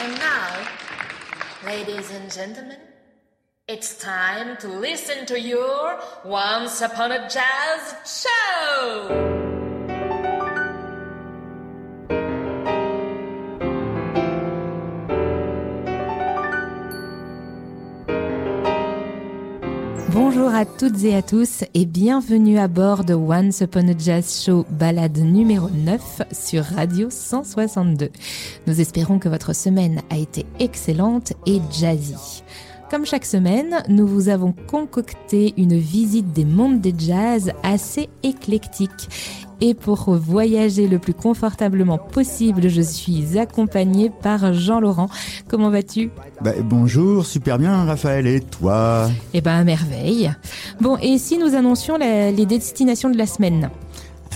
And now, ladies and gentlemen, it's time to listen to your Once Upon a Jazz show! À toutes et à tous et bienvenue à bord de Once Upon a Jazz Show balade numéro 9 sur Radio 162. Nous espérons que votre semaine a été excellente et jazzy. Comme chaque semaine, nous vous avons concocté une visite des mondes des jazz assez éclectique. Et pour voyager le plus confortablement possible, je suis accompagnée par Jean-Laurent. Comment vas-tu? Bah, Bonjour, super bien Raphaël, et toi? Eh ben, merveille. Bon, et si nous annoncions la, les destinations de la semaine?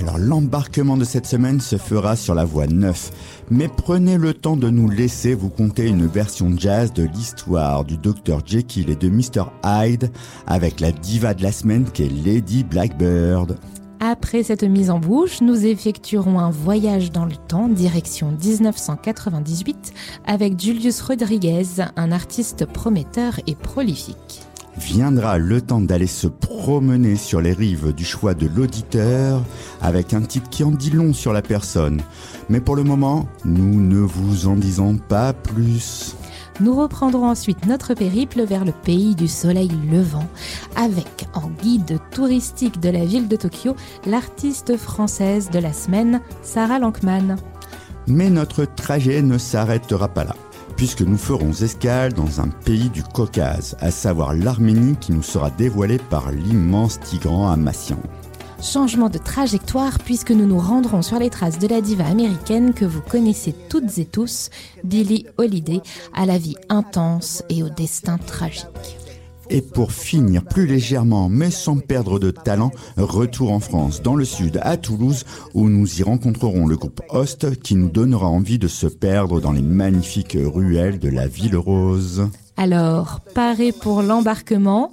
Alors l'embarquement de cette semaine se fera sur la voie 9, mais prenez le temps de nous laisser vous conter une version jazz de l'histoire du Dr Jekyll et de Mr Hyde avec la diva de la semaine qui est Lady Blackbird. Après cette mise en bouche, nous effectuerons un voyage dans le temps, direction 1998, avec Julius Rodriguez, un artiste prometteur et prolifique viendra le temps d'aller se promener sur les rives du choix de l'auditeur avec un titre qui en dit long sur la personne. Mais pour le moment, nous ne vous en disons pas plus. Nous reprendrons ensuite notre périple vers le pays du soleil levant avec en guide touristique de la ville de Tokyo l'artiste française de la semaine, Sarah Lankman. Mais notre trajet ne s'arrêtera pas là puisque nous ferons escale dans un pays du Caucase, à savoir l'Arménie qui nous sera dévoilée par l'immense Tigran Amassian. Changement de trajectoire puisque nous nous rendrons sur les traces de la diva américaine que vous connaissez toutes et tous, Billie Holiday, à la vie intense et au destin tragique. Et pour finir plus légèrement, mais sans perdre de talent, retour en France, dans le sud, à Toulouse, où nous y rencontrerons le groupe Host qui nous donnera envie de se perdre dans les magnifiques ruelles de la ville rose. Alors, paré pour l'embarquement,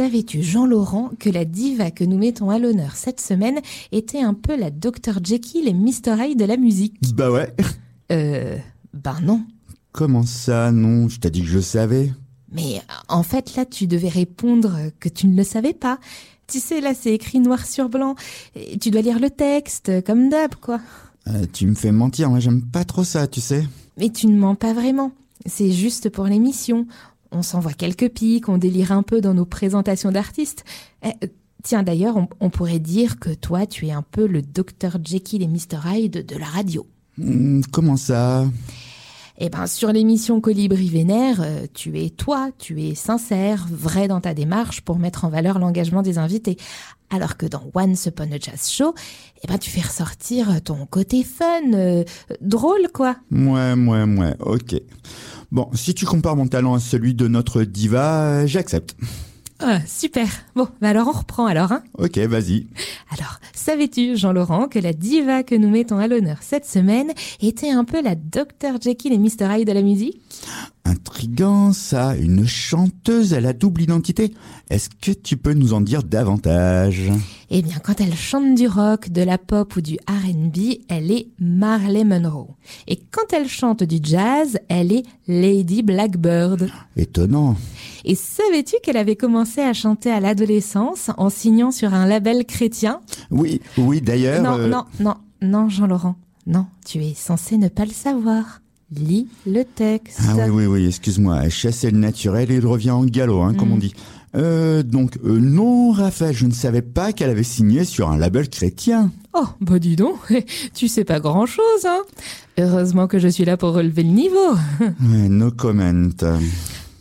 Savais-tu, Jean-Laurent, que la diva que nous mettons à l'honneur cette semaine était un peu la Dr. Jekyll et Mr. Hyde de la musique? Bah ouais. Euh. Ben non. Comment ça, non? Je t'ai dit que je savais. Mais en fait, là, tu devais répondre que tu ne le savais pas. Tu sais, là, c'est écrit noir sur blanc. Et tu dois lire le texte, comme d'hab, quoi. Euh, tu me fais mentir, moi j'aime pas trop ça, tu sais. Mais tu ne mens pas vraiment. C'est juste pour l'émission on s'envoie quelques pics, on délire un peu dans nos présentations d'artistes. Eh, tiens, d'ailleurs, on, pourrait dire que toi, tu es un peu le Dr Jekyll et Mr Hyde de la radio. Hmm, comment ça? Eh ben, sur l'émission Colibri Vénère, euh, tu es toi, tu es sincère, vrai dans ta démarche pour mettre en valeur l'engagement des invités. Alors que dans Once Upon a Jazz Show, eh ben, tu fais ressortir ton côté fun, euh, drôle, quoi. Ouais, ouais, ouais, ok. Bon, si tu compares mon talent à celui de notre diva, j'accepte. Ah, super. Bon, bah alors on reprend alors, hein Ok, vas-y. Alors, savais-tu, Jean-Laurent, que la diva que nous mettons à l'honneur cette semaine était un peu la Dr. Jekyll et Mr. Hyde de la musique? Intrigant, ça. Une chanteuse à la double identité. Est-ce que tu peux nous en dire davantage? Eh bien, quand elle chante du rock, de la pop ou du R&B, elle est Marley Monroe. Et quand elle chante du jazz, elle est Lady Blackbird. Étonnant. Et savais-tu qu'elle avait commencé à chanter à l'adolescence en signant sur un label chrétien? Oui, oui, d'ailleurs. Non, euh, non, non, non, Jean-Laurent. Non, tu es censé ne pas le savoir. Lis le texte. Ah oui, oui, oui, excuse-moi. Chasser le naturel et il revient en galop, hein, comme on mm. dit. Euh, donc, euh, non, Raphaël, je ne savais pas qu'elle avait signé sur un label chrétien. Oh, bah dis donc, tu sais pas grand-chose, hein Heureusement que je suis là pour relever le niveau. no comment.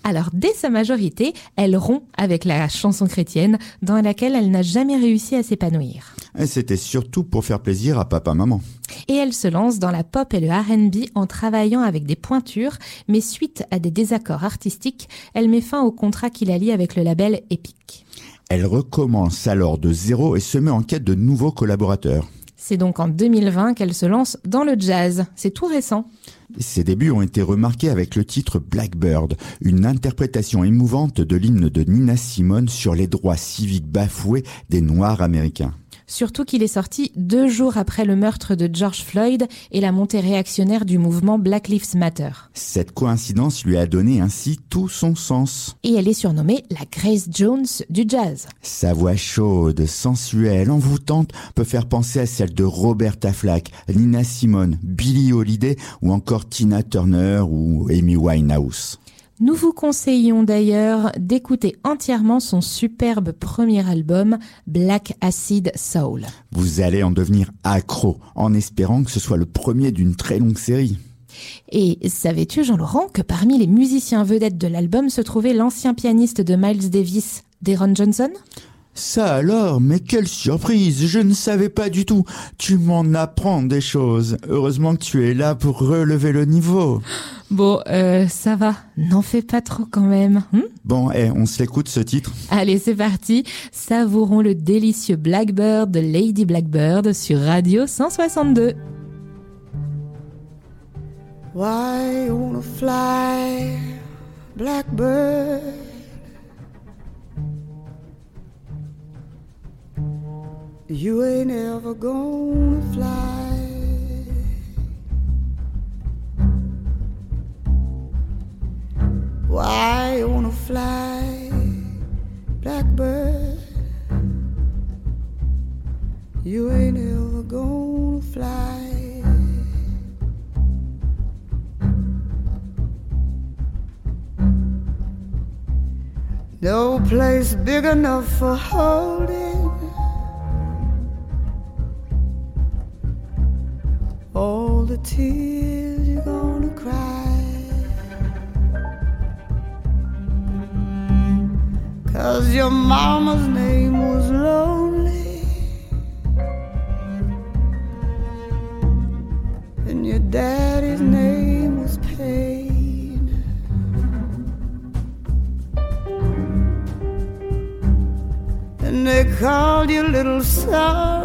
Alors, dès sa majorité, elle rompt avec la chanson chrétienne dans laquelle elle n'a jamais réussi à s'épanouir. C'était surtout pour faire plaisir à papa-maman. Et elle se lance dans la pop et le RB en travaillant avec des pointures, mais suite à des désaccords artistiques, elle met fin au contrat qui la lie avec le label Epic. Elle recommence alors de zéro et se met en quête de nouveaux collaborateurs. C'est donc en 2020 qu'elle se lance dans le jazz. C'est tout récent. Ses débuts ont été remarqués avec le titre Blackbird, une interprétation émouvante de l'hymne de Nina Simone sur les droits civiques bafoués des Noirs américains. Surtout qu'il est sorti deux jours après le meurtre de George Floyd et la montée réactionnaire du mouvement Black Lives Matter. Cette coïncidence lui a donné ainsi tout son sens. Et elle est surnommée la Grace Jones du jazz. Sa voix chaude, sensuelle, envoûtante peut faire penser à celle de Roberta Flack, Nina Simone, Billie Holiday ou encore Tina Turner ou Amy Winehouse. Nous vous conseillons d'ailleurs d'écouter entièrement son superbe premier album Black Acid Soul. Vous allez en devenir accro en espérant que ce soit le premier d'une très longue série. Et savais-tu, Jean-Laurent, que parmi les musiciens vedettes de l'album se trouvait l'ancien pianiste de Miles Davis, Deron Johnson? Ça alors, mais quelle surprise, je ne savais pas du tout. Tu m'en apprends des choses. Heureusement que tu es là pour relever le niveau. Bon, euh, ça va, n'en fais pas trop quand même. Hmm bon, eh, on se l'écoute ce titre. Allez, c'est parti. Savourons le délicieux Blackbird de Lady Blackbird sur Radio 162. Why wanna fly, Blackbird? You ain't ever gonna fly. Why you wanna fly, blackbird? You ain't ever gonna fly. No place big enough for holding all the tears you're gonna cry. Cause your mama's name was lonely. And your daddy's name was pain. And they called you little sorrow.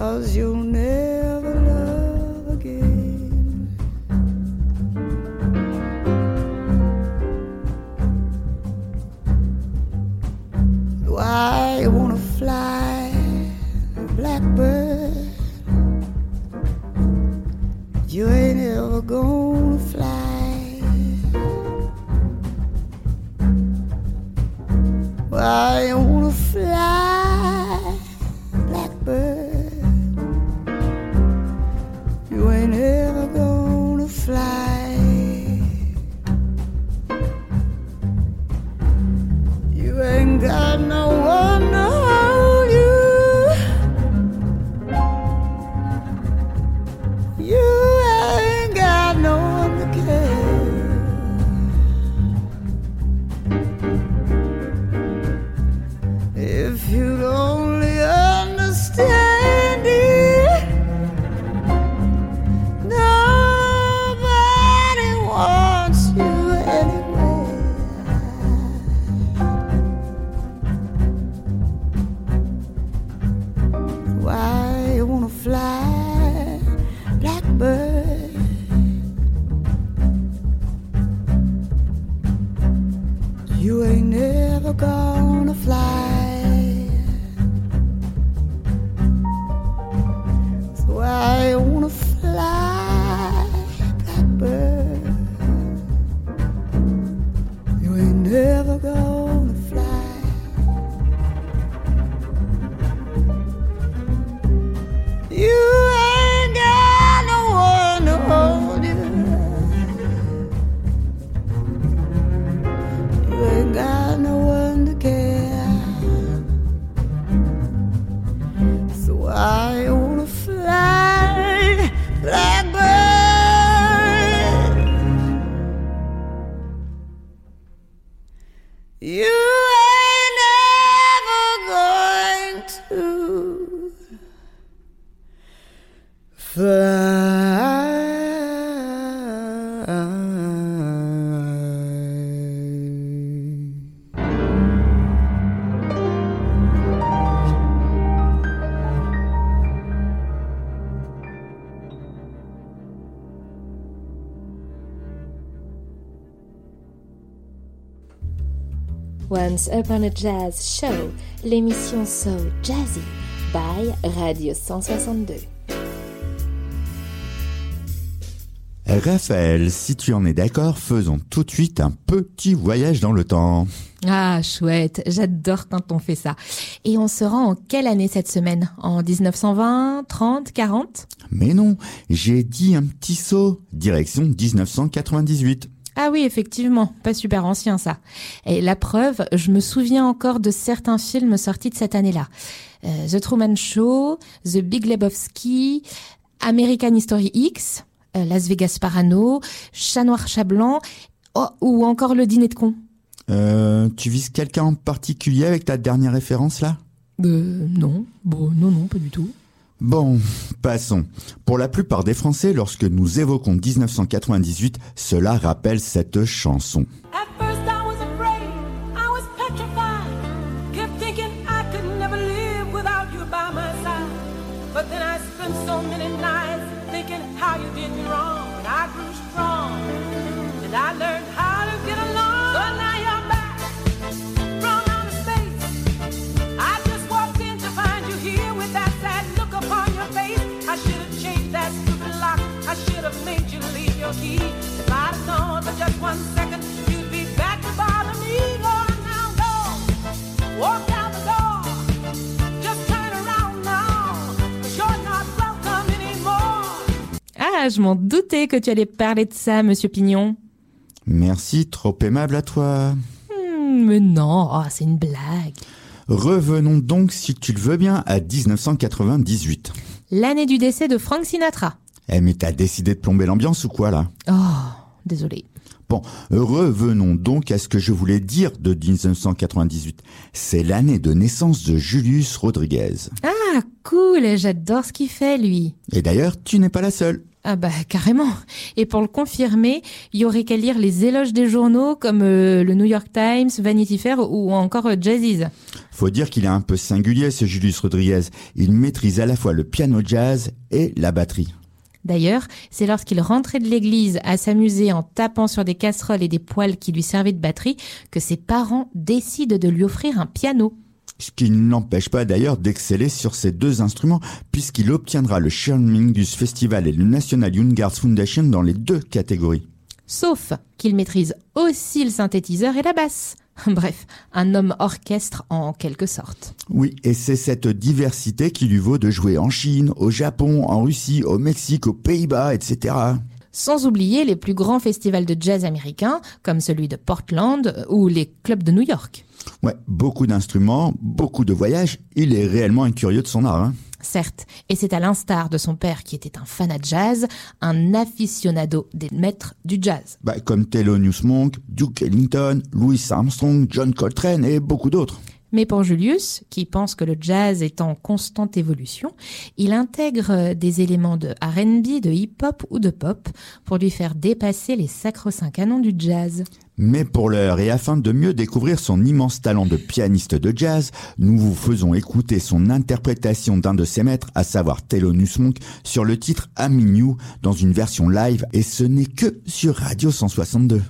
Cause you'll Once Upon a Jazz Show, l'émission So Jazzy by Radio 162. Raphaël, si tu en es d'accord, faisons tout de suite un petit voyage dans le temps. Ah, chouette, j'adore quand on fait ça. Et on se rend en quelle année cette semaine? En 1920, 30, 40 Mais non, j'ai dit un petit saut, direction 1998. Ah oui, effectivement, pas super ancien ça. Et la preuve, je me souviens encore de certains films sortis de cette année-là. Euh, The Truman Show, The Big Lebowski, American History X, euh, Las Vegas Parano, Chat Noir Chat Blanc, oh, ou encore Le Dîner de con. Euh, tu vises quelqu'un en particulier avec ta dernière référence là? Euh, non, bon, non, non, pas du tout. Bon, passons. Pour la plupart des Français, lorsque nous évoquons 1998, cela rappelle cette chanson. Ah, je m'en doutais que tu allais parler de ça, monsieur Pignon. Merci, trop aimable à toi. Hmm, mais non, oh, c'est une blague. Revenons donc, si tu le veux bien, à 1998. L'année du décès de Frank Sinatra. Eh mais t'as décidé de plomber l'ambiance ou quoi là? Oh, désolé. Bon, revenons donc à ce que je voulais dire de 1998. C'est l'année de naissance de Julius Rodriguez. Ah, cool, j'adore ce qu'il fait, lui. Et d'ailleurs, tu n'es pas la seule. Ah bah carrément. Et pour le confirmer, il y aurait qu'à lire les éloges des journaux comme euh, le New York Times, Vanity Fair ou encore euh, Jazzies. Faut dire qu'il est un peu singulier ce Julius Rodriguez. Il maîtrise à la fois le piano jazz et la batterie. D'ailleurs, c'est lorsqu'il rentrait de l'église à s'amuser en tapant sur des casseroles et des poêles qui lui servaient de batterie que ses parents décident de lui offrir un piano. Ce qui ne l'empêche pas d'ailleurs d'exceller sur ces deux instruments, puisqu'il obtiendra le Mingus Festival et le National Young Arts Foundation dans les deux catégories. Sauf qu'il maîtrise aussi le synthétiseur et la basse. Bref, un homme orchestre en quelque sorte. Oui, et c'est cette diversité qui lui vaut de jouer en Chine, au Japon, en Russie, au Mexique, aux Pays-Bas, etc. Sans oublier les plus grands festivals de jazz américains, comme celui de Portland ou les clubs de New York. Ouais, beaucoup d'instruments, beaucoup de voyages. Il est réellement un curieux de son art. Hein. Certes, et c'est à l'instar de son père qui était un fanat de jazz, un aficionado des maîtres du jazz. Bah, comme Thelonious Monk, Duke Ellington, Louis Armstrong, John Coltrane et beaucoup d'autres. Mais pour Julius, qui pense que le jazz est en constante évolution, il intègre des éléments de R&B, de hip-hop ou de pop pour lui faire dépasser les sacro-saints canons du jazz. Mais pour l'heure, et afin de mieux découvrir son immense talent de pianiste de jazz, nous vous faisons écouter son interprétation d'un de ses maîtres, à savoir Thelonious Monk, sur le titre You, dans une version live, et ce n'est que sur Radio 162.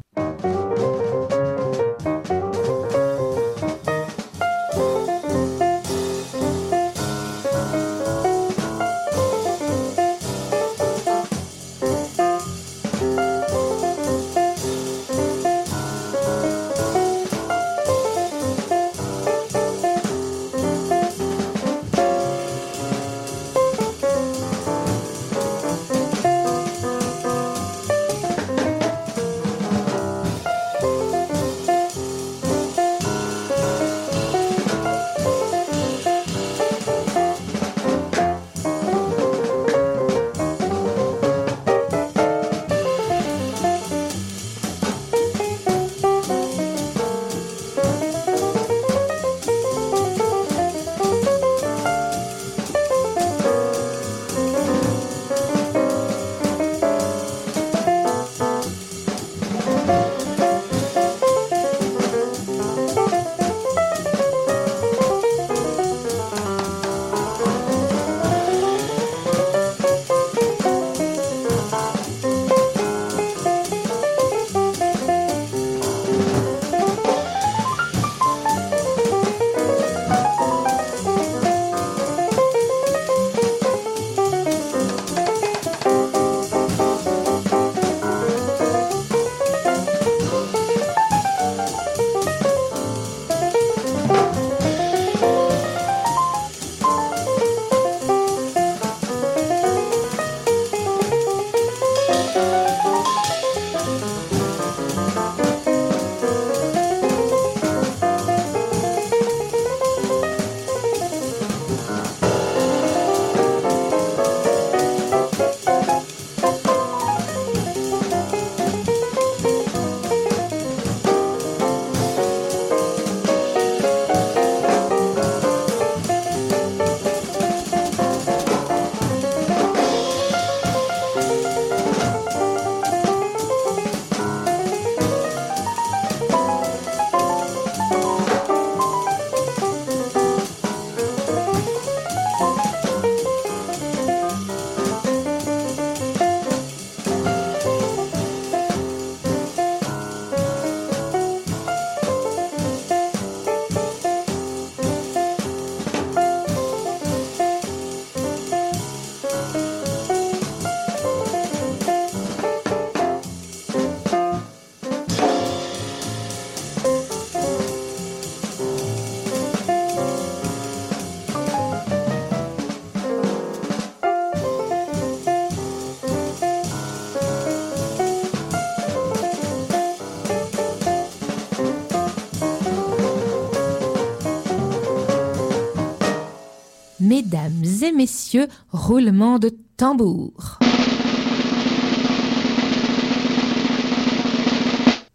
Mesdames et messieurs, roulement de tambour.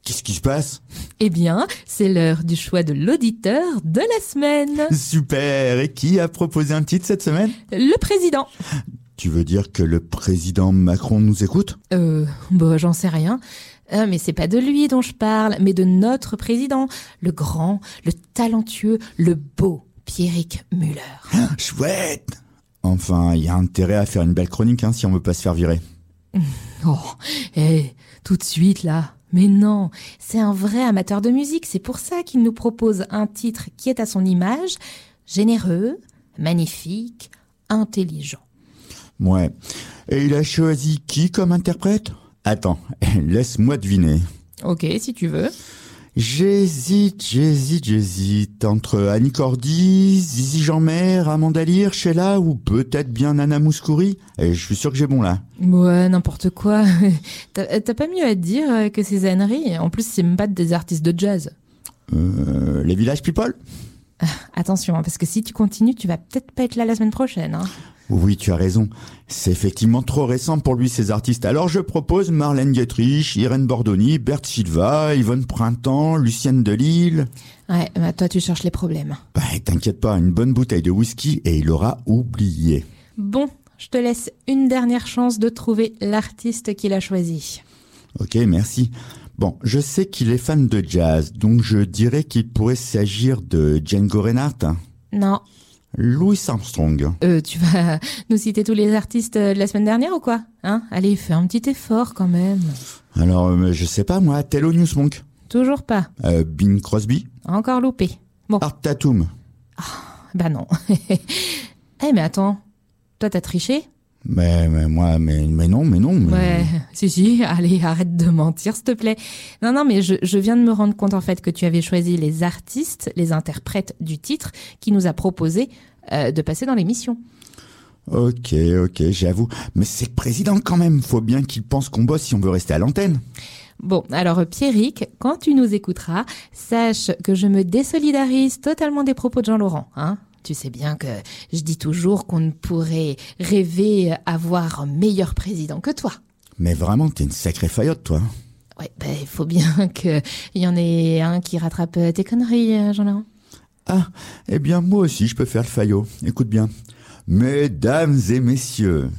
Qu'est-ce qui se passe? Eh bien, c'est l'heure du choix de l'auditeur de la semaine. Super Et qui a proposé un titre cette semaine? Le président. Tu veux dire que le président Macron nous écoute? Euh, bah, j'en sais rien. Euh, mais c'est pas de lui dont je parle, mais de notre président, le grand, le talentueux, le beau Pierrick Muller. Chouette Enfin, il y a intérêt à faire une belle chronique hein, si on veut pas se faire virer. Oh, eh, tout de suite là. Mais non, c'est un vrai amateur de musique, c'est pour ça qu'il nous propose un titre qui est à son image, généreux, magnifique, intelligent. Ouais. Et il a choisi qui comme interprète? Attends, laisse-moi deviner. Ok, si tu veux. J'hésite, j'hésite, j'hésite entre Annie Cordy, Zizi Jeanmer, Amanda Lear, Sheila ou peut-être bien Nana Mouskouri. Et je suis sûr que j'ai bon là. Ouais, n'importe quoi. T'as t'as pas mieux à dire euh, que ces âneries? En plus, c'est même pas des artistes de jazz. Euh, les Village People? Attention, hein, parce que si tu continues, tu vas peut-être pas être là la semaine prochaine. Hein. Oui, tu as raison. C'est effectivement trop récent pour lui, ces artistes. Alors je propose Marlène Dietrich, Irène Bordoni, Bert Silva, Yvonne Printemps, Lucienne Delille. Ouais, bah, toi, tu cherches les problèmes. Bah, t'inquiète pas, une bonne bouteille de whisky et il aura oublié. Bon, je te laisse une dernière chance de trouver l'artiste qu'il a choisi. Ok, merci. Bon, je sais qu'il est fan de jazz, donc je dirais qu'il pourrait s'agir de Django Reinhardt, Non. Louis Armstrong. Euh, tu vas nous citer tous les artistes euh, de la semaine dernière ou quoi Hein? Allez, fais un petit effort quand même. Alors, euh, je sais pas moi, Thelonious Monk, Toujours pas. euh, Bing Crosby, Encore loupé. Bon, Art Tatum. bah non. Eh mais attends, toi t'as triché? Mais, mais moi, mais, mais non, mais non. mais- Ouais, si si, allez, arrête de mentir s'il te plaît. Non, non, mais je, je viens de me rendre compte en fait que tu avais choisi les artistes, les interprètes du titre qui nous a proposé euh, de passer dans l'émission. Ok, ok, j'avoue. Mais c'est le président quand même. Faut bien qu'il pense qu'on bosse si on veut rester à l'antenne. Bon, alors Pierrick, quand tu nous écouteras, sache que je me désolidarise totalement des propos de Jean-Laurent. Hein tu sais bien que je dis toujours qu'on ne pourrait rêver avoir un meilleur président que toi. Mais vraiment, t'es une sacrée faillotte, toi. Ouais, ben il faut bien qu'il y en ait un qui rattrape euh, tes conneries, euh, Jean-Laurent. Ah, eh bien moi aussi je peux faire le faillot. Écoute bien. Mesdames et messieurs.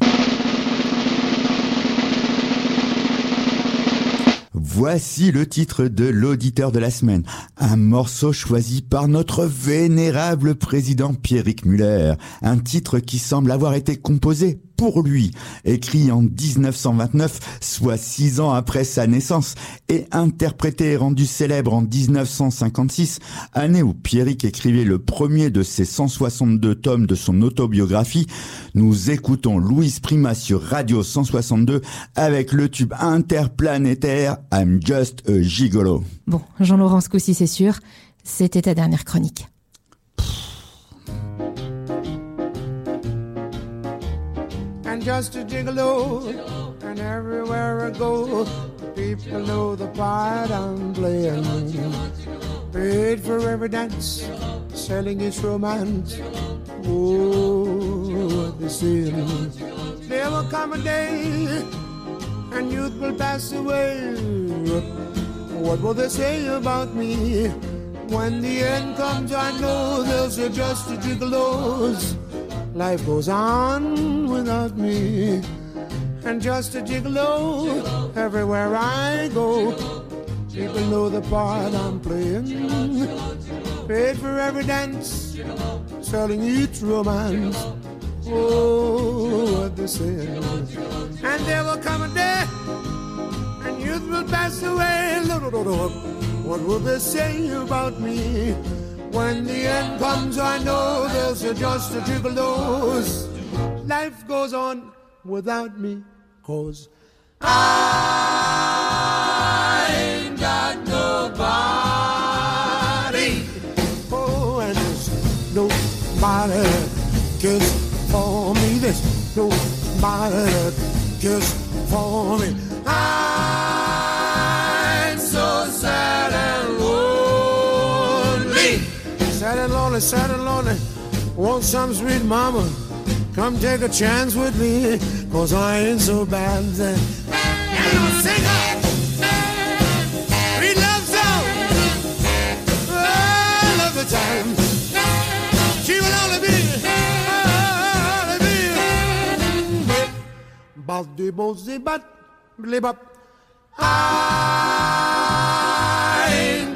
Voici le titre de l'auditeur de la semaine. Un morceau choisi par notre vénérable président Pierrick Muller. Un titre qui semble avoir été composé pour lui, écrit en 1929, soit six ans après sa naissance, et interprété et rendu célèbre en 1956, année où Pierrick écrivait le premier de ses 162 tomes de son autobiographie, nous écoutons Louise Prima sur Radio 162 avec le tube interplanétaire I'm Just a Gigolo. Bon, Jean-Laurent, ce coup-ci, c'est sûr, c'était ta dernière chronique. Just a gigolo. And everywhere I go, people know the part I'm playing. Paid for every dance, selling its romance. Oh, they say. There will come a day, and youth will pass away. What will they say about me? When the end comes, I know they'll say just a gigolos. Life goes on without me. And just a gigolo everywhere I go. People know the part I'm playing. Paid for every dance, selling each romance. Oh, what they say. And there will come a day, and youth will pass away. What will they say about me? When the end comes, I know there's just a gigolos. Life goes on without me, cause I ain't got nobody. Oh, and there's nobody cares for me. There's nobody cares for me. I'm lonely, sad and lonely. Want some sweet mama? Come take a chance with me, cause I ain't so bad. Then. And I'm single. Time. She will only be, only be. But but. I ain't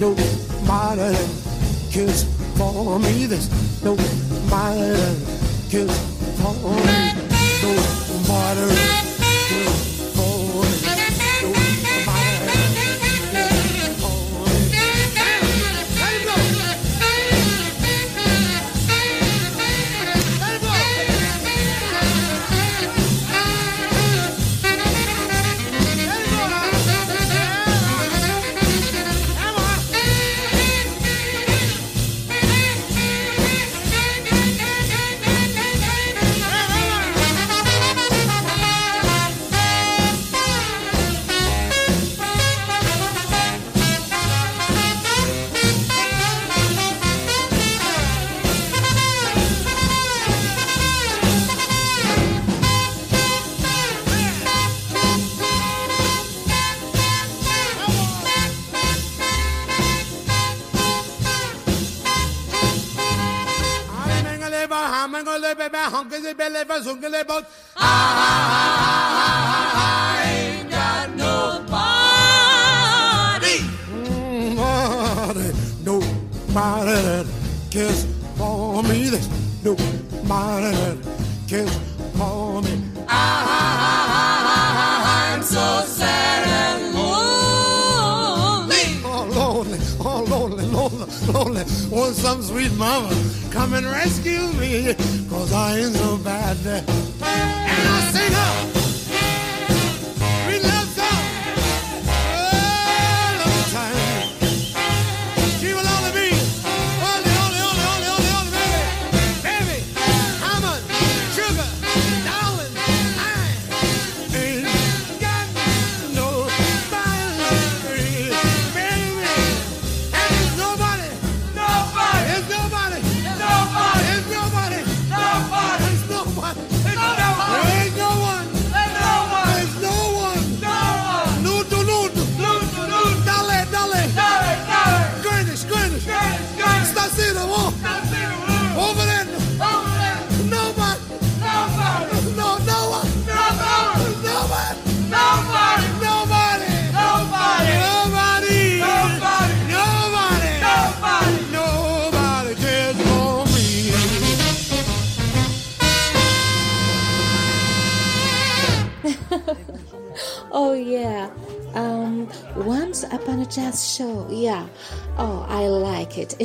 nobody that cares for me. There's nobody that cares for me. Nobody that cares I ain't got nobody. Nobody, nobody that cares for me. There's nobody that cares for me. I'm so sad and lonely. Oh, lonely, oh, lonely, lonely, lonely. Want some sweet mama come and rescue me, cause I ain't so bad. And I sing her.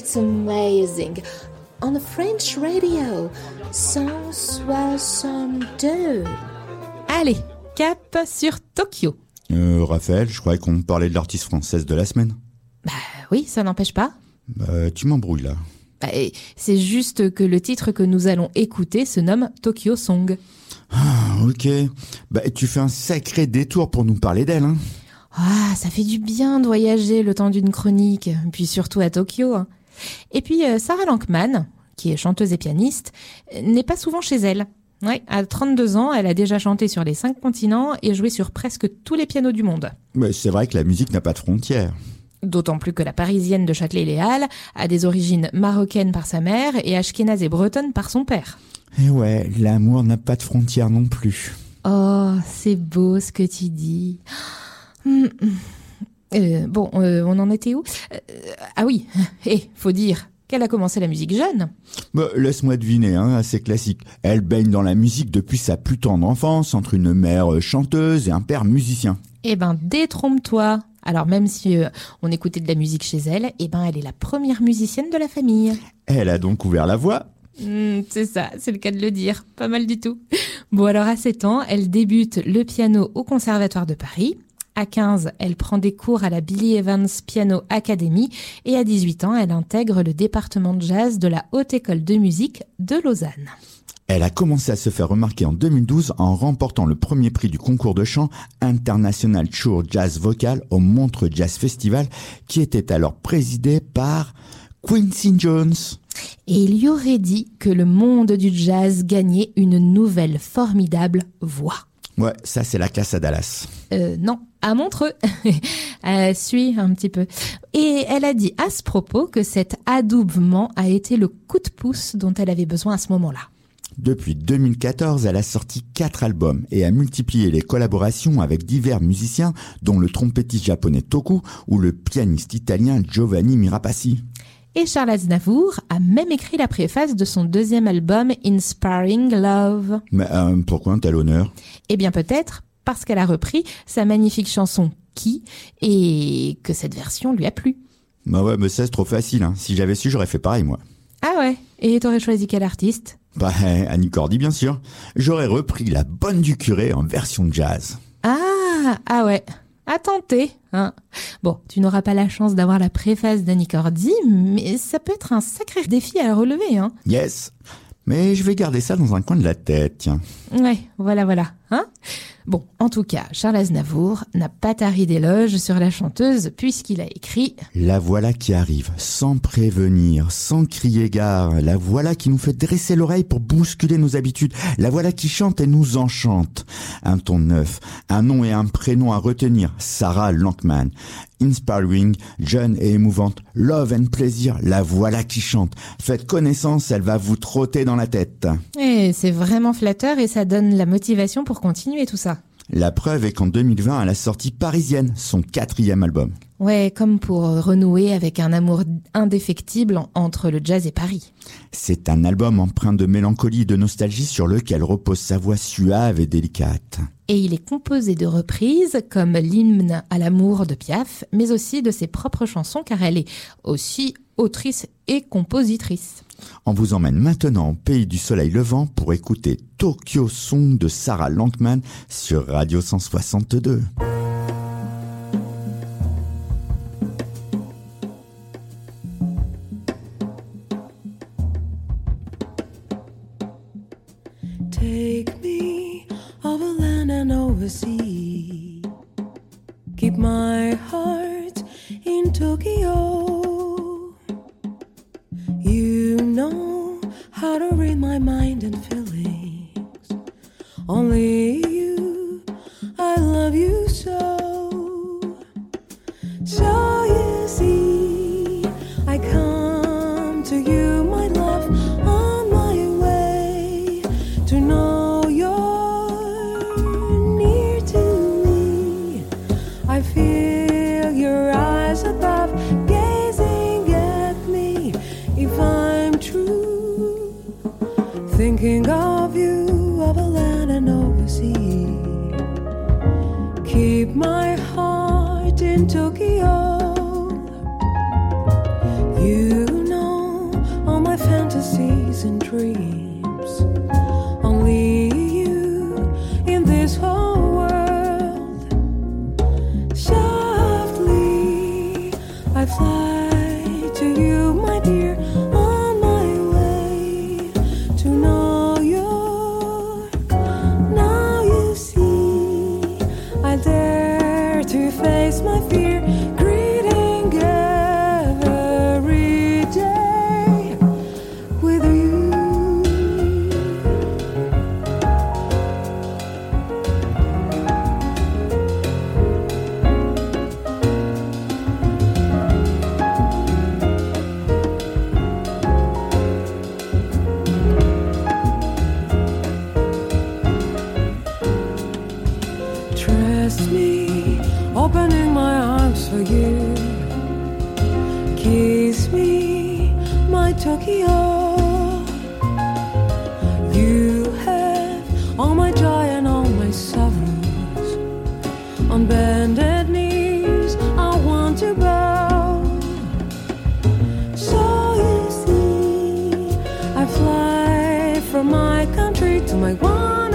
It's amazing. On the French radio. 162. Allez, cap sur Tokyo. Euh, Raphaël, je croyais qu'on parlait de l'artiste française de la semaine. Bah oui, ça n'empêche pas. Bah, tu m'embrouilles là. Bah, c'est juste que le titre que nous allons écouter se nomme Tokyo Song. Ah, ok. Bah, tu fais un sacré détour pour nous parler d'elle, hein. Ah, ça fait du bien de voyager le temps d'une chronique, puis surtout à Tokyo. hein. Et puis euh, Sarah Lankman, qui est chanteuse et pianiste, euh, n'est pas souvent chez elle. Ouais, à 32 ans, elle a déjà chanté sur les cinq continents et joué sur presque tous les pianos du monde. Mais c'est vrai que la musique n'a pas de frontières. D'autant plus que la parisienne de Châtelet-Les-Halles a des origines marocaines par sa mère et ashkénaze et bretonne par son père. Et ouais, l'amour n'a pas de frontières non plus. Oh, c'est beau ce que tu dis. Euh, bon, euh, on en était où? Euh, Ah oui, et faut dire qu'elle a commencé la musique jeune. Bah, Laisse-moi deviner, hein, assez classique. Elle baigne dans la musique depuis sa plus tendre enfance, entre une mère euh, chanteuse et un père musicien. Eh ben, détrompe-toi. Alors même si euh, on écoutait de la musique chez elle, eh ben, elle est la première musicienne de la famille. Elle a donc ouvert la voie. Hmm, c'est ça, c'est le cas de le dire. Pas mal du tout. Bon, alors à 7 ans, elle débute le piano au Conservatoire de Paris. À 15, elle prend des cours à la Billy Evans Piano Academy et à 18 ans, elle intègre le département de jazz de la Haute École de musique de Lausanne. Elle a commencé à se faire remarquer en 2012 en remportant le premier prix du concours de chant International Tour Jazz Vocal au Montreux Jazz Festival qui était alors présidé par Quincy Jones. Et il y aurait dit que le monde du jazz gagnait une nouvelle formidable voix. Ouais, ça c'est la classe à Dallas. Euh, non, à Montreux. euh, suis un petit peu. Et elle a dit à ce propos que cet adoubement a été le coup de pouce dont elle avait besoin à ce moment-là. Depuis 2014, elle a sorti quatre albums et a multiplié les collaborations avec divers musiciens, dont le trompettiste japonais Toku ou le pianiste italien Giovanni Mirapassi. Et Charles Aznavour a même écrit la préface de son deuxième album Inspiring Love. Mais euh, pourquoi un tel honneur? Eh bien peut-être parce qu'elle a repris sa magnifique chanson Qui et que cette version lui a plu. Bah ouais, mais ça c'est trop facile. Hein. Si j'avais su, j'aurais fait pareil moi. Ah ouais Et t'aurais choisi quel artiste? Bah Annie Cordy bien sûr. J'aurais repris La Bonne du Curé en version jazz. Ah Ah ouais à tenter. Hein. Bon, tu n'auras pas la chance d'avoir la préface d'Annie Cordy, mais ça peut être un sacré défi à relever. Hein. Yes, mais je vais garder ça dans un coin de la tête, tiens. Ouais, voilà, voilà. Hein? Bon, en tout cas, Charles Aznavour n'a pas tari d'éloges sur la chanteuse puisqu'il a écrit La voilà qui arrive, sans prévenir, sans crier gare. La voilà qui nous fait dresser l'oreille pour bousculer nos habitudes. La voilà qui chante et nous enchante. Un ton neuf, un nom et un prénom à retenir. Sarah Lankman. Inspiring, jeune et émouvante, love and plaisir, la voilà qui chante. Faites connaissance, elle va vous trotter dans la tête. Et c'est vraiment flatteur et ça donne la motivation pour continuer tout ça. La preuve est qu'en 2020, elle a sorti Parisienne, son quatrième album. Ouais, comme pour renouer avec un amour indéfectible entre le jazz et Paris. C'est un album empreint de mélancolie et de nostalgie sur lequel repose sa voix suave et délicate. Et il est composé de reprises comme l'hymne à l'amour de Piaf, mais aussi de ses propres chansons car elle est aussi autrice et compositrice. On vous emmène maintenant au pays du soleil levant pour écouter Tokyo Song de Sarah Lankman sur Radio 162. Take me overland and oversea. Keep my heart in Tokyo. My mind from my country to my one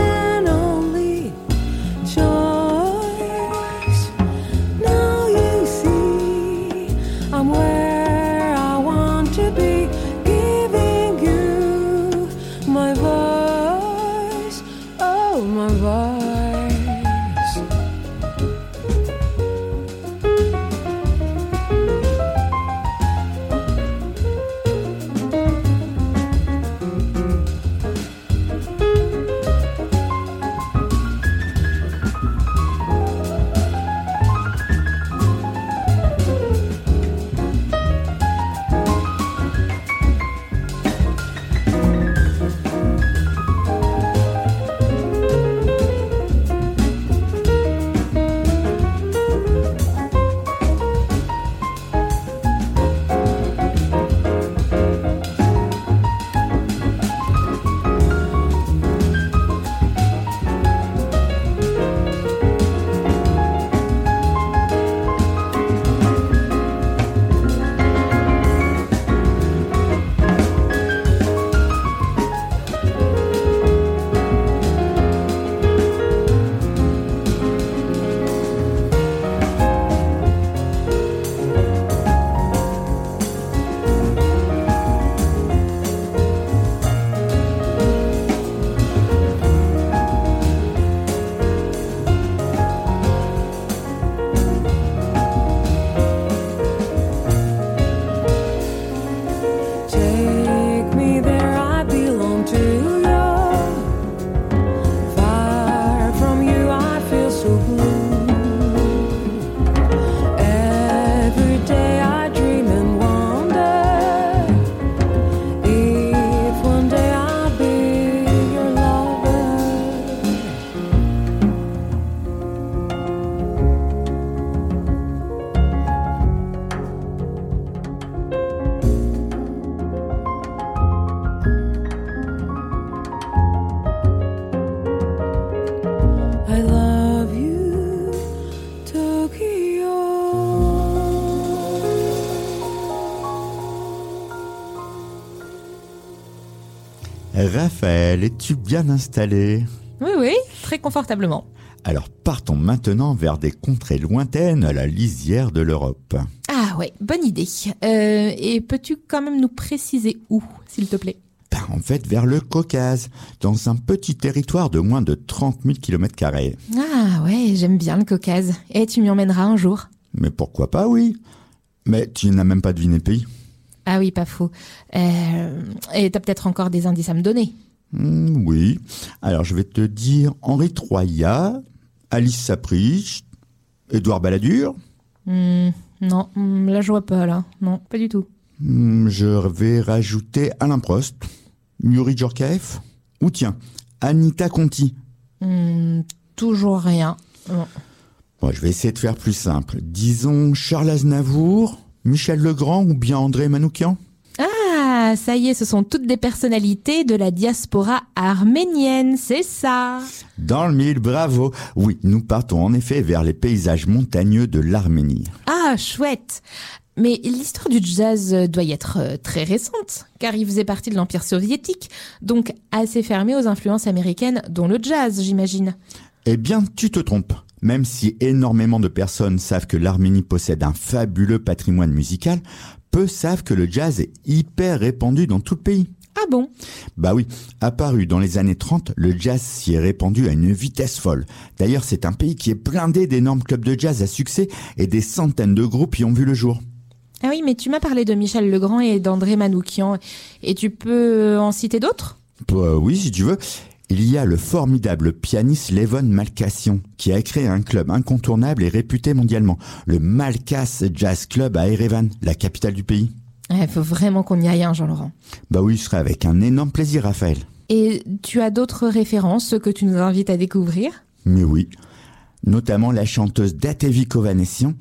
Raphaël, es-tu bien installé? Oui, oui, très confortablement. Alors partons maintenant vers des contrées lointaines à la lisière de l'Europe. Ah ouais, bonne idée. Euh, et peux-tu quand même nous préciser où, s'il te plaît? Ben, en fait, vers le Caucase, dans un petit territoire de moins de 30 000 km. Ah ouais, j'aime bien le Caucase. Et tu m'y emmèneras un jour Mais pourquoi pas, oui Mais tu n'as même pas deviné le pays Ah oui, pas faux. Euh, et t'as peut-être encore des indices à me donner Hmm, Oui. Alors, je vais te dire Henri Troyat, Alice Sapritch, Édouard Balladur. Hmm, Non, hmm, là je vois pas, là. Non, pas du tout. Je vais rajouter Alain Prost, Yuri Djorkaeff, ou tiens, Anita Conti. Toujours rien. Non. Bon, je vais essayer de faire plus simple. Disons Charles Aznavour, Michel Legrand ou bien André Manoukian? Ah, ça y est, ce sont toutes des personnalités de la diaspora arménienne, c'est ça. Dans le mille, bravo. Oui, nous partons en effet vers les paysages montagneux de l'Arménie. Ah, chouette. Mais l'histoire du jazz euh, doit y être euh, très récente, car il faisait partie de l'Empire soviétique, donc assez fermé aux influences américaines, dont le jazz, j'imagine. Eh bien, tu te trompes. Même si énormément de personnes savent que l'Arménie possède un fabuleux patrimoine musical, peu savent que le jazz est hyper répandu dans tout le pays. Ah bon? Bah oui, apparu dans les années 30, le jazz s'y est répandu à une vitesse folle. D'ailleurs, c'est un pays qui est blindé d'énormes clubs de jazz à succès et des centaines de groupes y ont vu le jour. Ah oui, mais tu m'as parlé de Michel Legrand et d'André Manoukian, et tu peux en citer d'autres? Bah oui, si tu veux. Il y a le formidable pianiste Levon Malkassian, qui a créé un club incontournable et réputé mondialement, le Malkas Jazz Club à Erevan, la capitale du pays. Il faut vraiment qu'on y aille, hein, Jean-Laurent. Bah oui, je serai avec un énorme plaisir, Raphaël. Et tu as d'autres références que tu nous invites à découvrir? Mais oui, notamment la chanteuse Datevi Kovanessian,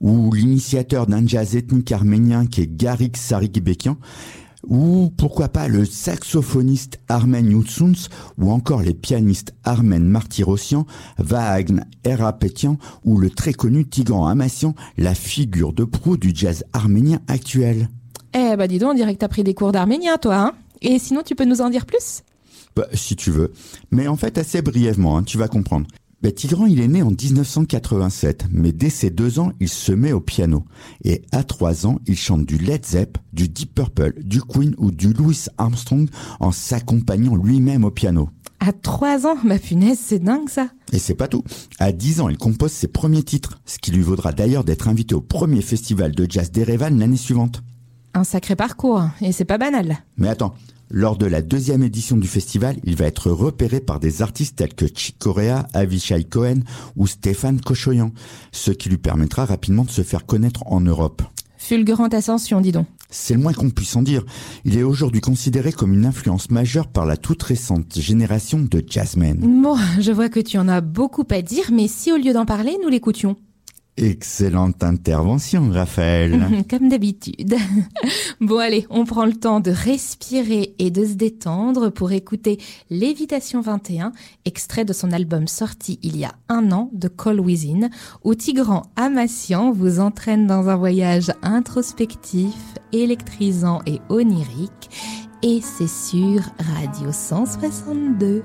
ou l'initiateur d'un jazz ethnique arménien qui est Garik Sarigibekian, ou pourquoi pas le saxophoniste Armen Youtsuns, ou encore les pianistes Armen Martyrossian, Vagn Erapetian, ou le très connu Tigran Amassian, la figure de proue du jazz arménien actuel. Eh bah dis donc, on dirait que t'as pris des cours d'arménien, toi, hein Et sinon, tu peux nous en dire plus? Bah, si tu veux. Mais en fait, assez brièvement, hein, tu vas comprendre. Ben, Tigran, il est né en 1987, mais dès ses deux ans, il se met au piano. Et à trois ans, il chante du Led Zepp, du Deep Purple, du Queen ou du Louis Armstrong en s'accompagnant lui-même au piano. À trois ans, ma punaise, c'est dingue ça. Et c'est pas tout. À 10 ans, il compose ses premiers titres, ce qui lui vaudra d'ailleurs d'être invité au premier festival de jazz d'Erevan l'année suivante. Un sacré parcours, et c'est pas banal. Mais attends, lors de la deuxième édition du festival, il va être repéré par des artistes tels que Chick Corea, Avishai Cohen ou Stéphane Kochoyan, ce qui lui permettra rapidement de se faire connaître en Europe. Fulgurante ascension, dis donc. C'est le moins qu'on puisse en dire. Il est aujourd'hui considéré comme une influence majeure par la toute récente génération de jazzmen. Bon, je vois que tu en as beaucoup à dire, mais si au lieu d'en parler, nous l'écoutions. Excellente intervention, Raphaël. Comme d'habitude. Bon allez, on prend le temps de respirer et de se détendre pour écouter Lévitation 21, extrait de son album sorti il y a un an de Call Within, où Tigran Amassian vous entraîne dans un voyage introspectif, électrisant et onirique. Et c'est sur Radio 162.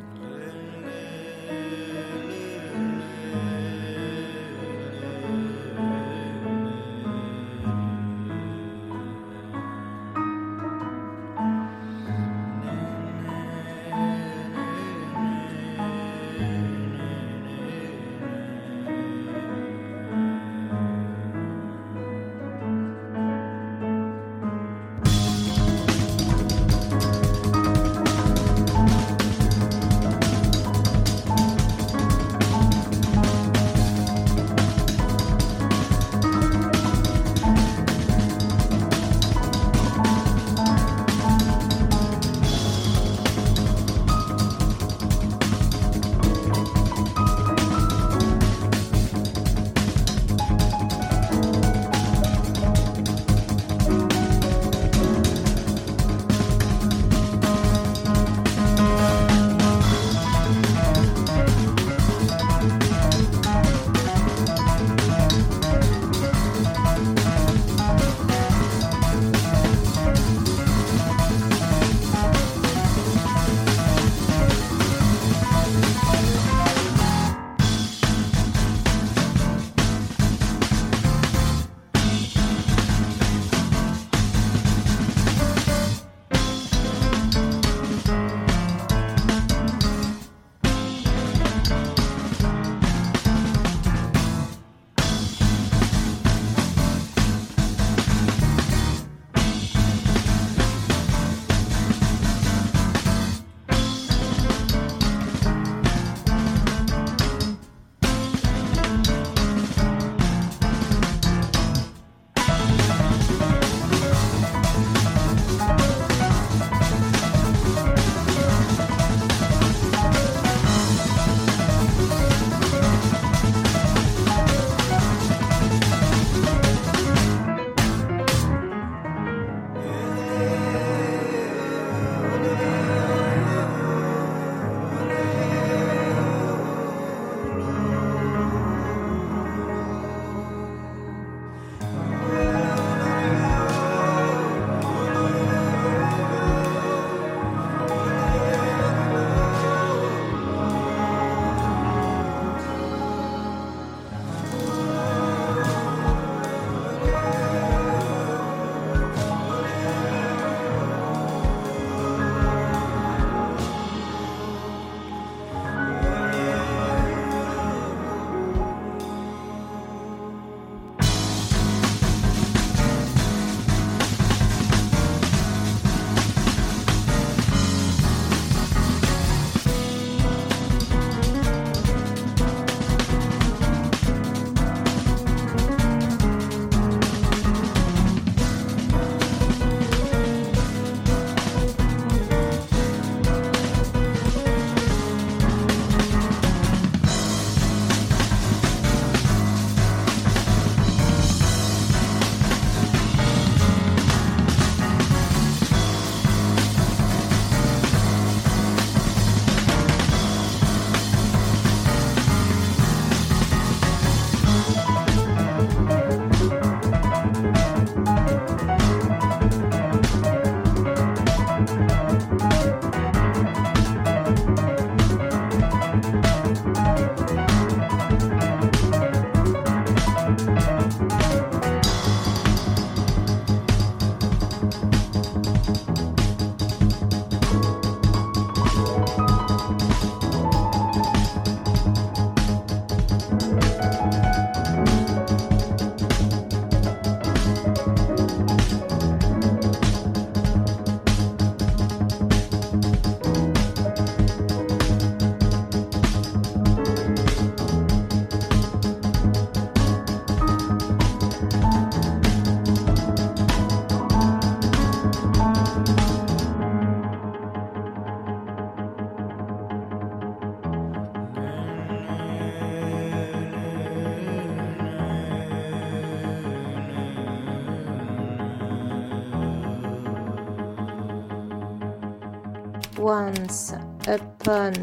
Upon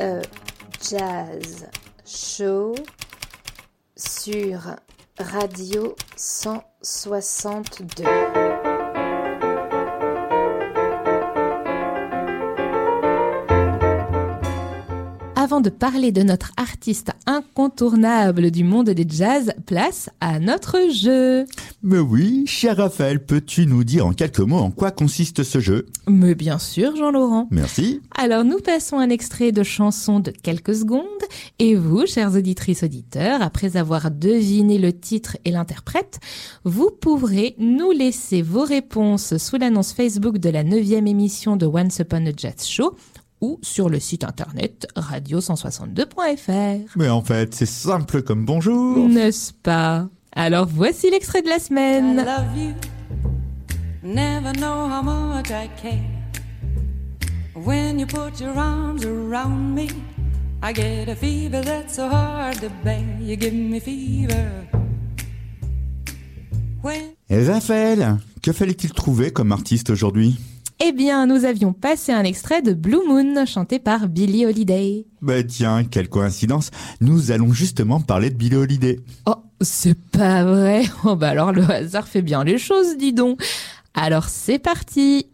a Jazz Show sur Radio 162. Avant de parler de notre artiste incontournable du monde des jazz, place à notre jeu. Mais oui, cher Raphaël, peux-tu nous dire en quelques mots en quoi consiste ce jeu? Mais bien sûr, Jean-Laurent. Merci. Alors nous passons un extrait de chanson de quelques secondes et vous, chers auditrices auditeurs, après avoir deviné le titre et l'interprète, vous pourrez nous laisser vos réponses sous l'annonce Facebook de la neuvième émission de Once Upon a Jazz Show ou sur le site internet radio162.fr. Mais en fait, c'est simple comme bonjour. N'est-ce pas? Alors voici l'extrait de la I semaine. love you. Never know how much I care. When you put your arms around me, I get a fever that's so hard to bear. You give me fever. When Et Raphaël, que fallait-il trouver comme artiste aujourd'hui? Eh bien, nous avions passé un extrait de Blue Moon chanté par Billie Holiday. Bah tiens, quelle coïncidence, nous allons justement parler de Billie Holiday. Oh, c'est pas vrai. Oh bah alors le hasard fait bien les choses, dis donc. Alors c'est parti.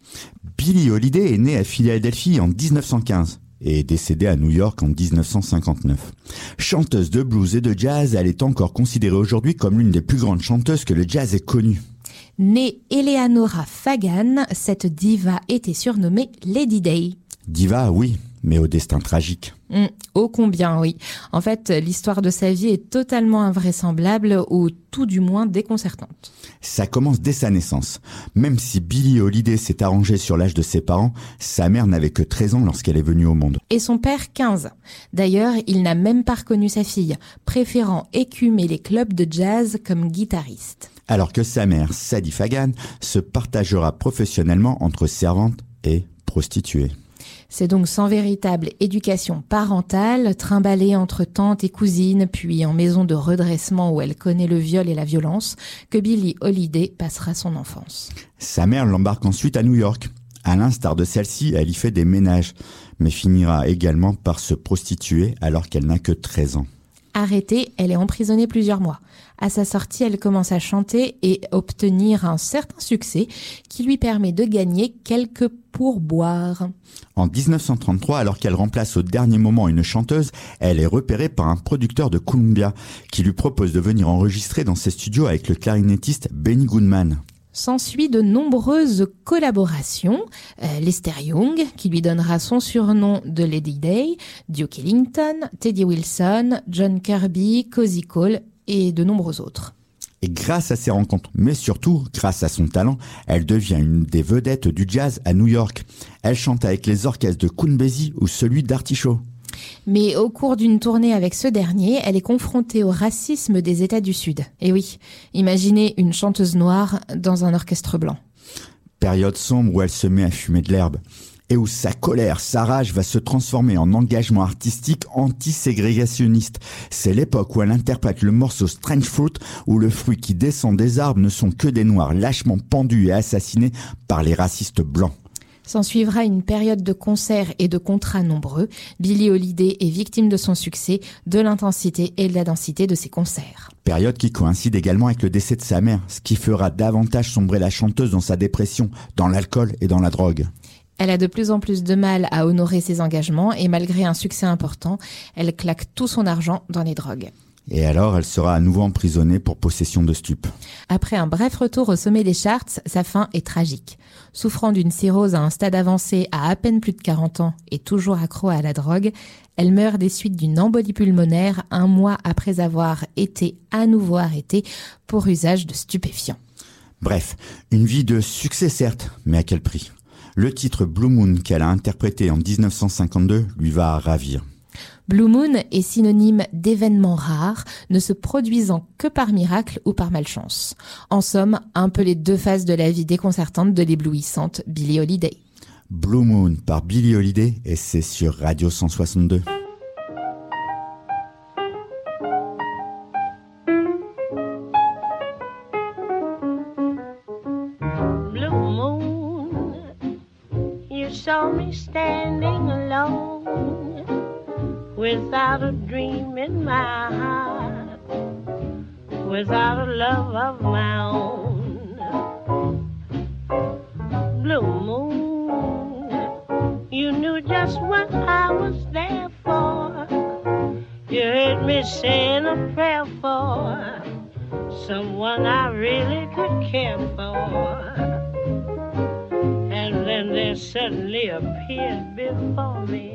Billie Holiday est née à Philadelphie en 1915 et est décédée à New York en 1959. Chanteuse de blues et de jazz, elle est encore considérée aujourd'hui comme l'une des plus grandes chanteuses que le jazz ait connues. Née Eleanora Fagan, cette diva était surnommée Lady Day. Diva, oui, mais au destin tragique. Hum, ô combien, oui. En fait, l'histoire de sa vie est totalement invraisemblable ou tout du moins déconcertante. Ça commence dès sa naissance. Même si Billie Holiday s'est arrangée sur l'âge de ses parents, sa mère n'avait que 13 ans lorsqu'elle est venue au monde. Et son père 15. D'ailleurs, il n'a même pas reconnu sa fille, préférant écumer les clubs de jazz comme guitariste. Alors que sa mère, Sadie Fagan, se partagera professionnellement entre servante et prostituée. C'est donc sans véritable éducation parentale, trimballée entre tante et cousine, puis en maison de redressement où elle connaît le viol et la violence, que Billie Holiday passera son enfance. Sa mère l'embarque ensuite à New York. À l'instar de celle-ci, elle y fait des ménages, mais finira également par se prostituer alors qu'elle n'a que 13 ans. Arrêtée, elle est emprisonnée plusieurs mois. À sa sortie, elle commence à chanter et obtenir un certain succès qui lui permet de gagner quelques pourboires. En 1933, alors qu'elle remplace au dernier moment une chanteuse, elle est repérée par un producteur de Columbia qui lui propose de venir enregistrer dans ses studios avec le clarinettiste Benny Goodman. S'ensuit de nombreuses collaborations. Euh, Lester Young, qui lui donnera son surnom de Lady Day, Duke Ellington, Teddy Wilson, John Kirby, Cozy Cole et de nombreux autres. Et grâce à ces rencontres, mais surtout grâce à son talent, elle devient une des vedettes du jazz à New York. Elle chante avec les orchestres de Count Basie ou celui d'Artichaut. Mais au cours d'une tournée avec ce dernier, elle est confrontée au racisme des États du Sud. Et oui, imaginez une chanteuse noire dans un orchestre blanc. Période sombre où elle se met à fumer de l'herbe. Et où sa colère, sa rage va se transformer en engagement artistique anti-ségrégationniste. C'est l'époque où elle interprète le morceau Strange Fruit, où le fruit qui descend des arbres ne sont que des noirs lâchement pendus et assassinés par les racistes blancs. S'en suivra une période de concerts et de contrats nombreux. Billie Holiday est victime de son succès, de l'intensité et de la densité de ses concerts. Période qui coïncide également avec le décès de sa mère, ce qui fera davantage sombrer la chanteuse dans sa dépression, dans l'alcool et dans la drogue. Elle a de plus en plus de mal à honorer ses engagements et malgré un succès important, elle claque tout son argent dans les drogues. Et alors elle sera à nouveau emprisonnée pour possession de stupes. Après un bref retour au sommet des charts, sa fin est tragique. Souffrant d'une cirrhose à un stade avancé à à peine plus de 40 ans et toujours accro à la drogue, elle meurt des suites d'une embolie pulmonaire un mois après avoir été à nouveau arrêtée pour usage de stupéfiants. Bref, une vie de succès certes, mais à quel prix? Le titre Blue Moon qu'elle a interprété en 1952 lui va ravir. Blue Moon est synonyme d'événements rares, ne se produisant que par miracle ou par malchance. En somme, un peu les deux faces de la vie déconcertante de l'éblouissante Billie Holiday. Blue Moon par Billie Holiday et c'est sur Radio 162. blue moon. You saw me stand without a dream in my heart, without a love of my own. Blue moon, you knew just what I was there for. You heard me saying a prayer for someone I really could care for. And then there suddenly appeared before me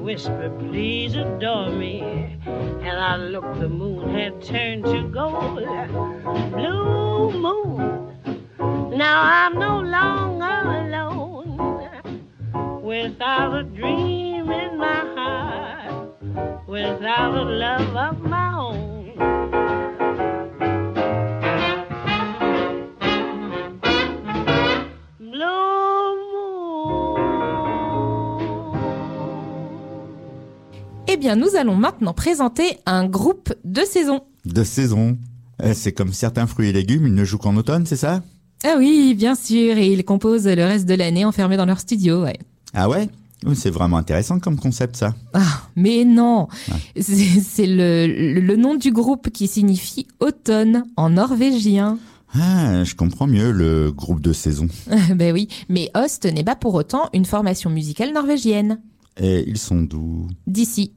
Whisper, please adore me. And I looked, the moon had turned to gold. Blue moon, now I'm no longer alone. Without a dream in my heart, without a love of my bien, nous allons maintenant présenter un groupe de saison. De saison. Euh, C'est comme certains fruits et légumes, ils ne jouent qu'en automne, c'est ça? Ah oui, bien sûr, et ils composent le reste de l'année enfermés dans leur studio, ouais. Ah ouais? C'est vraiment intéressant comme concept ça. Ah, mais non C'est le, le nom du groupe qui signifie automne en norvégien. Ah, je comprends mieux le groupe de saison. ben oui, mais Host n'est pas pour autant une formation musicale norvégienne. Et ils sont d'où? D'ici.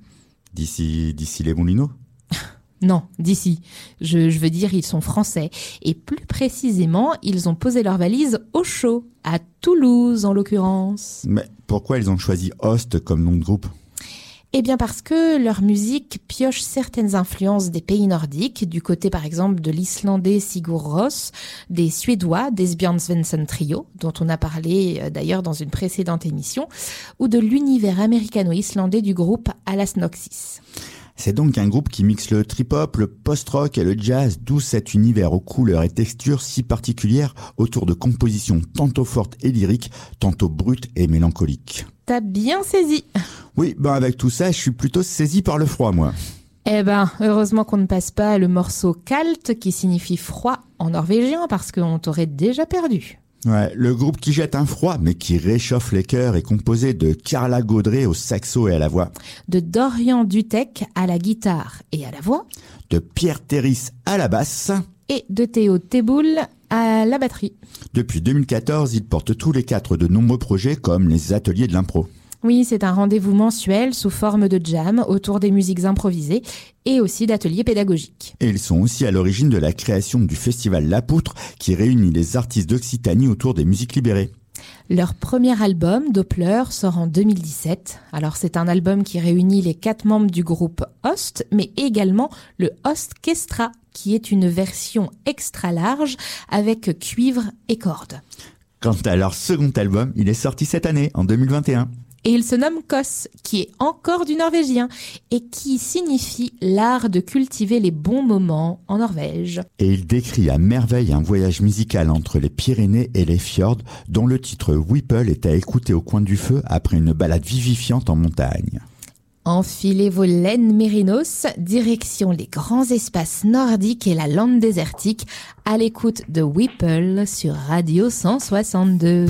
D'ici, d'ici les Moulineaux Non, d'ici. Je, je veux dire, ils sont français. Et plus précisément, ils ont posé leur valise au chaud, à Toulouse en l'occurrence. Mais pourquoi ils ont choisi Host comme nom de groupe? Eh bien parce que leur musique pioche certaines influences des pays nordiques, du côté par exemple de l'islandais Sigur Rós, des suédois d'Esbjörn Svensson Trio, dont on a parlé euh, d'ailleurs dans une précédente émission, ou de l'univers américano-islandais du groupe Alas Noxis. C'est donc un groupe qui mixe le trip-hop, le post-rock et le jazz, d'où cet univers aux couleurs et textures si particulières autour de compositions tantôt fortes et lyriques, tantôt brutes et mélancoliques. T'as bien saisi Oui, ben avec tout ça, je suis plutôt saisi par le froid, moi. Eh ben, heureusement qu'on ne passe pas le morceau kalt qui signifie froid en norvégien parce qu'on t'aurait déjà perdu. Ouais, le groupe qui jette un froid, mais qui réchauffe les cœurs, est composé de Carla Gaudré au saxo et à la voix, De Dorian Dutec à la guitare et à la voix, de Pierre Terris à la basse. et de Théo Teboul à la batterie. Depuis 2014, ils portent tous les quatre de nombreux projets comme les ateliers de l'impro. Oui, c'est un rendez-vous mensuel sous forme de jam autour des musiques improvisées et aussi d'ateliers pédagogiques. Et ils sont aussi à l'origine de la création du festival La Poutre qui réunit les artistes d'Occitanie autour des musiques libérées. Leur premier album, Doppler, sort en 2017. Alors c'est un album qui réunit les quatre membres du groupe Host, mais également le Hostkestra, qui est une version extra large avec cuivre et cordes. Quant à leur second album, il est sorti cette année, en 2021 et il se nomme Kos, qui est encore du norvégien et qui signifie l'art de cultiver les bons moments en Norvège. Et il décrit à merveille un voyage musical entre les Pyrénées et les fjords, dont le titre Whipple est à écouter au coin du feu après une balade vivifiante en montagne. Enfilez vos laines mérinos, direction les grands espaces nordiques et la lande désertique, à l'écoute de Whipple sur Radio 162.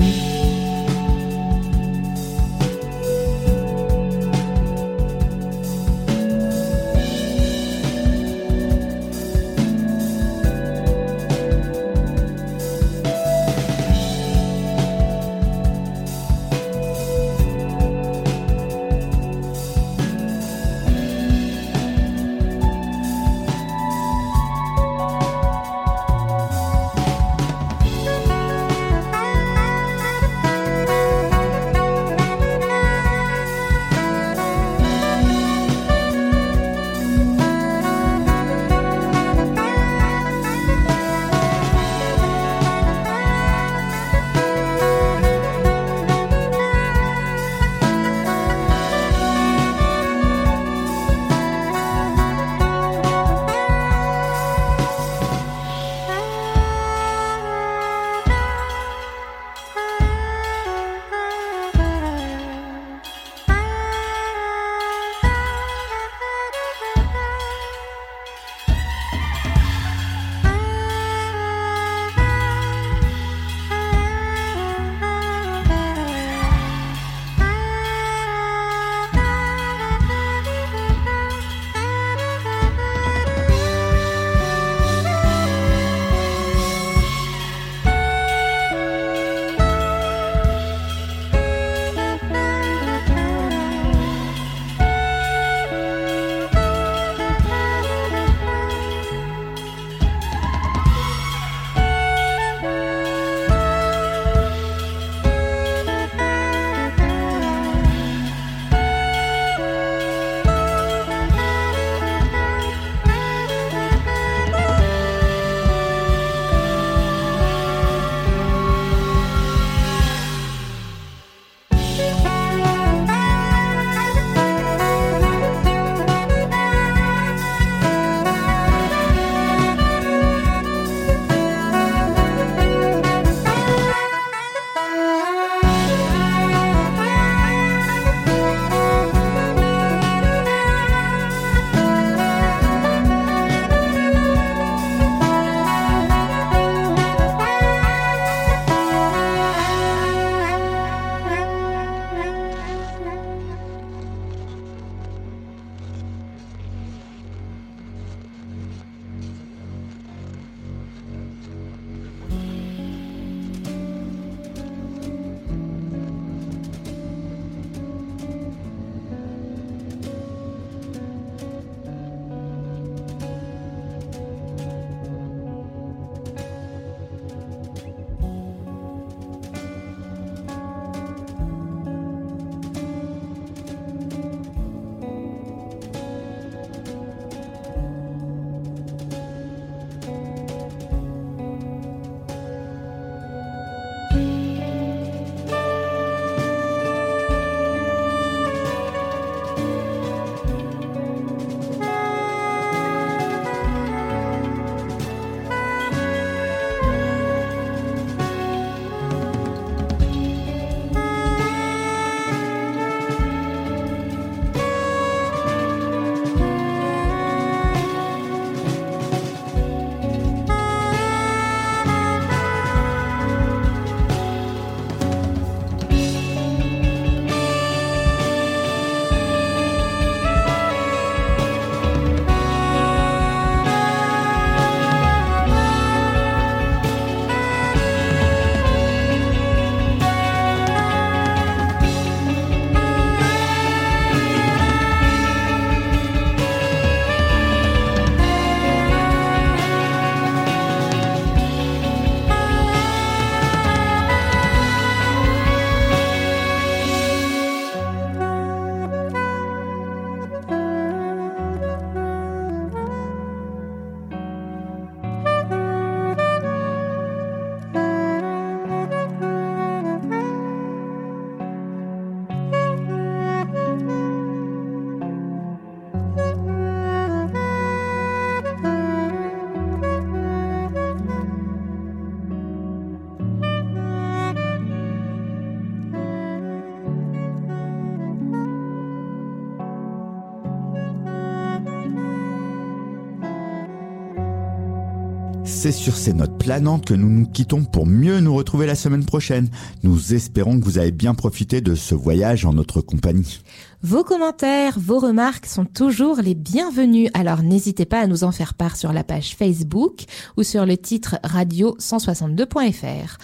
C'est sur ces notes planantes que nous nous quittons pour mieux nous retrouver la semaine prochaine. Nous espérons que vous avez bien profité de ce voyage en notre compagnie. Vos commentaires, vos remarques sont toujours les bienvenus, alors n'hésitez pas à nous en faire part sur la page Facebook ou sur le titre radio162.fr.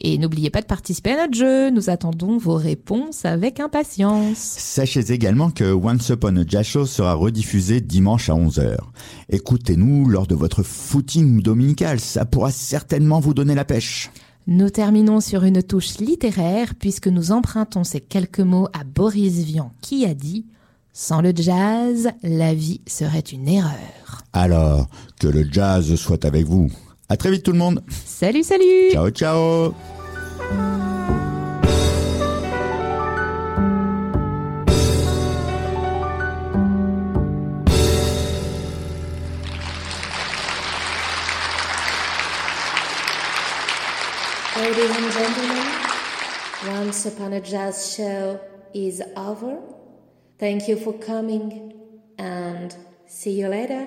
Et n'oubliez pas de participer à notre jeu, nous attendons vos réponses avec impatience. Sachez également que Once Upon a Jazz Show sera rediffusé dimanche à 11h. Écoutez-nous lors de votre footing dominical, ça pourra certainement vous donner la pêche. Nous terminons sur une touche littéraire puisque nous empruntons ces quelques mots à Boris Vian qui a dit Sans le jazz, la vie serait une erreur. Alors, que le jazz soit avec vous. À très vite tout le monde. Salut, salut Ciao, ciao Ladies and gentlemen, Once Upon a Jazz show is over. Thank you for coming and see you later.